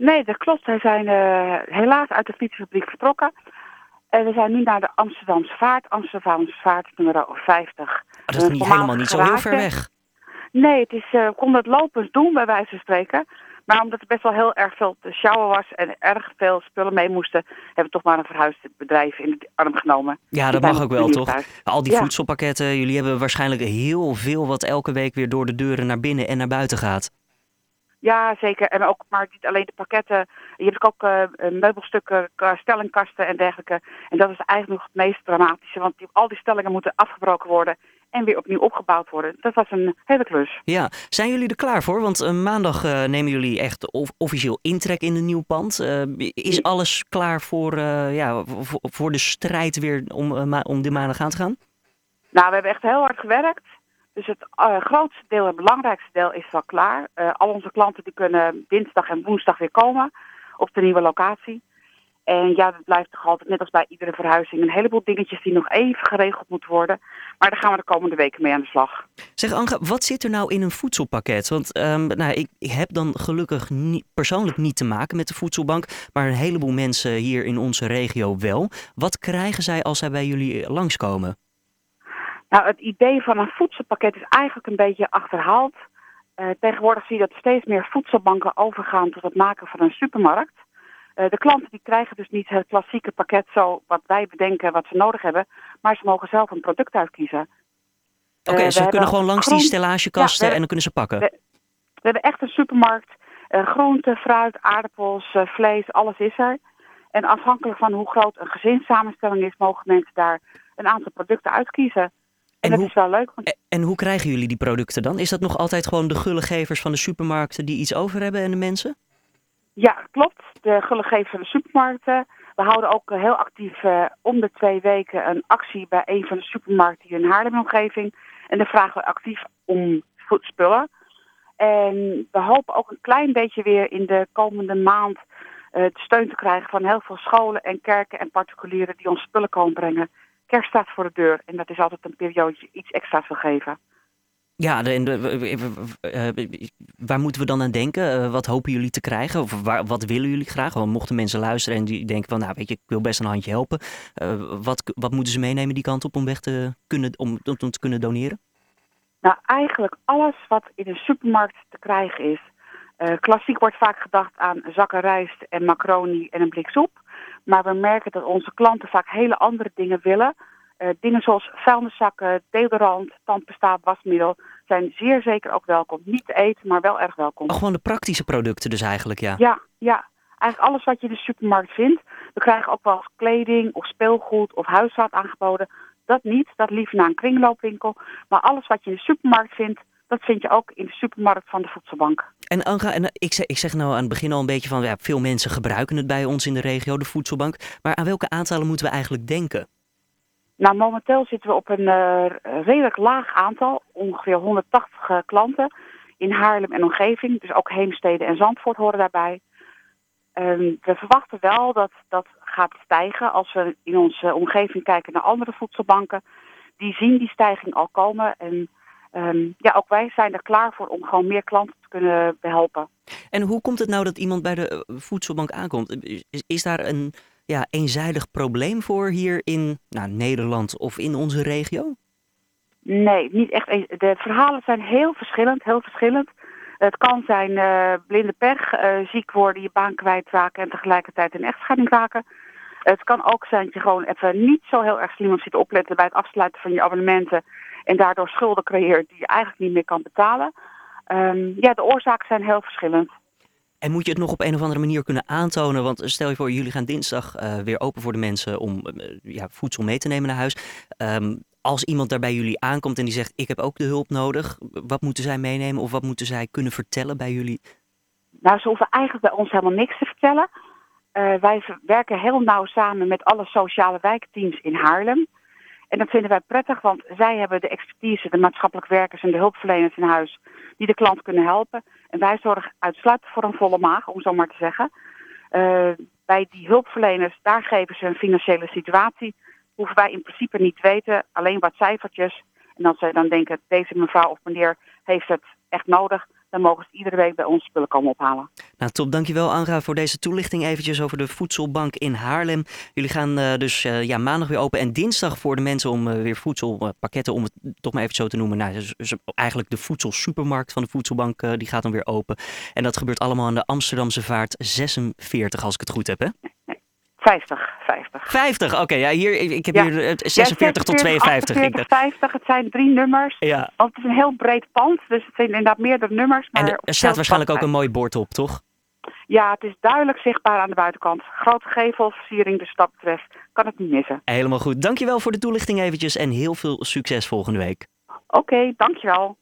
Nee, dat klopt. Wij zijn uh, helaas uit de fietsfabriek vertrokken. En we zijn nu naar de Amsterdamse Vaart. Amsterdamse Vaart nummer 50. dat is niet helemaal niet zo heel ver weg. Nee, het is, uh, we konden het lopend doen bij wijze van spreken. Maar omdat er best wel heel erg veel te sjouwen was en erg veel spullen mee moesten, hebben we toch maar een verhuisbedrijf in de arm genomen. Ja, dat mag ook wel, toch? Al die voedselpakketten, jullie hebben waarschijnlijk heel veel wat elke week weer door de deuren naar binnen en naar buiten gaat. Ja, zeker. En ook, maar niet alleen de pakketten. Je hebt ook uh, meubelstukken, stellingkasten en dergelijke. En dat is eigenlijk nog het meest dramatische. Want die, al die stellingen moeten afgebroken worden en weer opnieuw opgebouwd worden. Dat was een hele klus. Ja, zijn jullie er klaar voor? Want uh, maandag uh, nemen jullie echt officieel intrek in een nieuw pand. is alles klaar voor, ja, voor de strijd weer om, om de maandag aan te gaan? Nou, we hebben echt heel hard gewerkt. Dus het uh, grootste deel, het belangrijkste deel is wel klaar. Uh, al onze klanten die kunnen dinsdag en woensdag weer komen op de nieuwe locatie. En ja, dat blijft toch altijd, net als bij iedere verhuizing, een heleboel dingetjes die nog even geregeld moeten worden. Maar daar gaan we de komende weken mee aan de slag. Zeg Anga, wat zit er nou in een voedselpakket? Want um, nou, ik, ik, heb dan gelukkig persoonlijk niet te maken met de voedselbank, maar een heleboel mensen hier in onze regio wel. Wat krijgen zij als zij bij jullie langskomen? Nou, het idee van een voedselpakket is eigenlijk een beetje achterhaald. Uh, tegenwoordig zie je dat steeds meer voedselbanken overgaan tot het maken van een supermarkt. Uh, de klanten die krijgen dus niet het klassieke pakket zo wat wij bedenken wat ze nodig hebben, maar ze mogen zelf een product uitkiezen. Oké, okay, uh, ze kunnen gewoon langs die stellagekasten ja, en dan kunnen ze pakken. We, we hebben echt een supermarkt. groente, fruit, aardappels, vlees, alles is er. En afhankelijk van hoe groot een gezinssamenstelling is, mogen mensen daar een aantal producten uitkiezen. En, dat hoe, is wel leuk. En hoe krijgen jullie die producten dan? Is dat nog altijd gewoon de gullegevers van de supermarkten die iets over hebben en de mensen? Ja, klopt. De gullegevers van de supermarkten. We houden ook heel actief uh, om de twee weken een actie bij een van de supermarkten hier in Haarlem-omgeving. En dan vragen we actief om spullen. En we hopen ook een klein beetje weer in de komende maand uh, steun te krijgen van heel veel scholen en kerken en particulieren die ons spullen komen brengen kerst staat voor de deur en dat is altijd een periode iets extra's wil geven. Ja, de, uh, waar moeten we dan aan denken? Uh, wat hopen jullie te krijgen? Of waar, wat willen jullie graag? Want mochten mensen luisteren en die denken van, nou weet je, ik wil best een handje helpen. Uh, wat, wat moeten ze meenemen die kant op om weg te kunnen, om, om te kunnen doneren? Nou, eigenlijk alles wat in een supermarkt te krijgen is. Klassiek wordt vaak gedacht aan zakken rijst en macaroni en een blik soep. Maar we merken dat onze klanten vaak hele andere dingen willen. Uh, dingen zoals vuilniszakken, deodorant, tandpasta, wasmiddel zijn zeer zeker ook welkom. Niet te eten, maar wel erg welkom. Oh, gewoon de praktische producten dus eigenlijk, ja? Ja, ja. Eigenlijk alles wat je in de supermarkt vindt. We krijgen ook wel eens kleding of speelgoed of huisraad aangeboden. Dat niet, dat liever naar een kringloopwinkel. Maar alles wat je in de supermarkt vindt, dat vind je ook in de supermarkt van de voedselbank. En Anga, en ik, zeg, ik zeg nou aan het begin al een beetje van, ja, veel mensen gebruiken het bij ons in de regio, de voedselbank. Maar aan welke aantallen moeten we eigenlijk denken? Nou, momenteel zitten we op een uh, redelijk laag aantal, ongeveer 180 uh, klanten in Haarlem en omgeving. Dus ook Heemstede en Zandvoort horen daarbij. Um, we verwachten wel dat dat gaat stijgen als we in onze omgeving kijken naar andere voedselbanken. Die zien die stijging al komen en um, ja, ook wij zijn er klaar voor om gewoon meer klanten te kunnen behelpen. En hoe komt het nou dat iemand bij de eh, voedselbank aankomt? Is, is daar een ja, eenzijdig probleem voor hier in nou, Nederland of in onze regio? Nee, niet echt. De verhalen zijn heel verschillend, heel verschillend. Het kan zijn uh, blinde pech, uh, ziek worden, je baan kwijtraken en tegelijkertijd een echtscheiding raken. Het kan ook zijn dat je gewoon even niet zo heel erg slim op zit opletten bij het afsluiten van je abonnementen en daardoor schulden creëert die je eigenlijk niet meer kan betalen. Um, ja, de oorzaken zijn heel verschillend. En moet je het nog op een of andere manier kunnen aantonen? Want stel je voor, jullie gaan dinsdag uh, weer open voor de mensen om uh, ja, voedsel mee te nemen naar huis. Um, als iemand daar bij jullie aankomt en die zegt: Ik heb ook de hulp nodig, wat moeten zij meenemen of wat moeten zij kunnen vertellen bij jullie? Nou, ze hoeven eigenlijk bij ons helemaal niks te vertellen. Uh, wij werken heel nauw samen met alle sociale wijkteams in Haarlem. En dat vinden wij prettig, want zij hebben de expertise, de maatschappelijk werkers en de hulpverleners in huis die de klant kunnen helpen. En wij zorgen uitsluitend voor een volle maag, om zo maar te zeggen. Uh, bij die hulpverleners, daar geven ze een financiële situatie. Hoeven wij in principe niet weten, alleen wat cijfertjes. En als zij dan denken, deze mevrouw of meneer heeft het echt nodig, dan mogen ze iedere week bij ons spullen komen ophalen. Nou, top. Dankjewel, Anga, voor deze toelichting eventjes over de voedselbank in Haarlem. Jullie gaan uh, dus uh, ja, maandag weer open en dinsdag voor de mensen om uh, weer voedselpakketten, om het toch maar even zo te noemen. Nou, dus, dus eigenlijk de voedselsupermarkt van de voedselbank, die gaat dan weer open. En dat gebeurt allemaal aan de Amsterdamse Vaart 46, als ik het goed heb, hè? 50, 50. 50, oké. Okay, ja, hier, ik heb ja. hier 46 ja, tot 52. 48, 50, het zijn drie nummers. Ja. Want het is een heel breed pand, dus het zijn inderdaad meerdere nummers. Maar en er staat waarschijnlijk ook een mooi bord op, toch? Ja, het is duidelijk zichtbaar aan de buitenkant. Grote gevelversiering, dus dat betreft kan het niet missen. Helemaal goed. Dankjewel voor de toelichting eventjes en heel veel succes volgende week. Oké, okay, dankjewel.